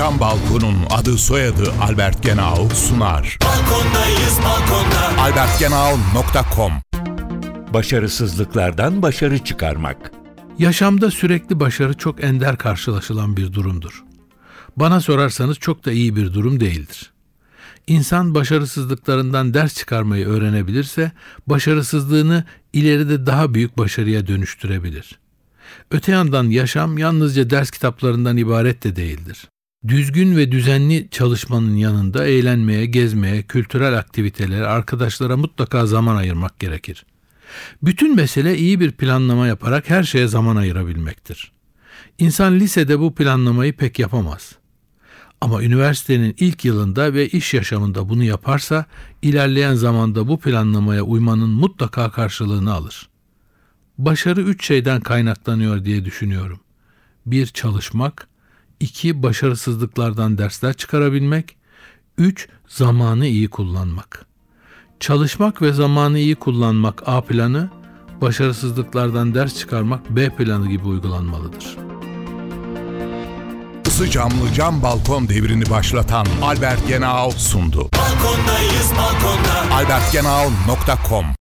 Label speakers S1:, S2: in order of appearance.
S1: Cam Balkon'un adı soyadı Albert Genau sunar.
S2: Balkondayız balkonda.
S1: albertgenau.com
S3: Başarısızlıklardan başarı çıkarmak.
S4: Yaşamda sürekli başarı çok ender karşılaşılan bir durumdur. Bana sorarsanız çok da iyi bir durum değildir. İnsan başarısızlıklarından ders çıkarmayı öğrenebilirse başarısızlığını ileride daha büyük başarıya dönüştürebilir. Öte yandan yaşam yalnızca ders kitaplarından ibaret de değildir. Düzgün ve düzenli çalışmanın yanında eğlenmeye, gezmeye, kültürel aktivitelere, arkadaşlara mutlaka zaman ayırmak gerekir. Bütün mesele iyi bir planlama yaparak her şeye zaman ayırabilmektir. İnsan lisede bu planlamayı pek yapamaz. Ama üniversitenin ilk yılında ve iş yaşamında bunu yaparsa ilerleyen zamanda bu planlamaya uymanın mutlaka karşılığını alır. Başarı üç şeyden kaynaklanıyor diye düşünüyorum. Bir çalışmak, iki başarısızlıklardan dersler çıkarabilmek, üç zamanı iyi kullanmak. Çalışmak ve zamanı iyi kullanmak A planı, başarısızlıklardan ders çıkarmak B planı gibi uygulanmalıdır.
S1: Isı camlı cam balkon devrini başlatan Albert Genau sundu.
S2: Balkondayız balkonda.
S1: albertgenau.com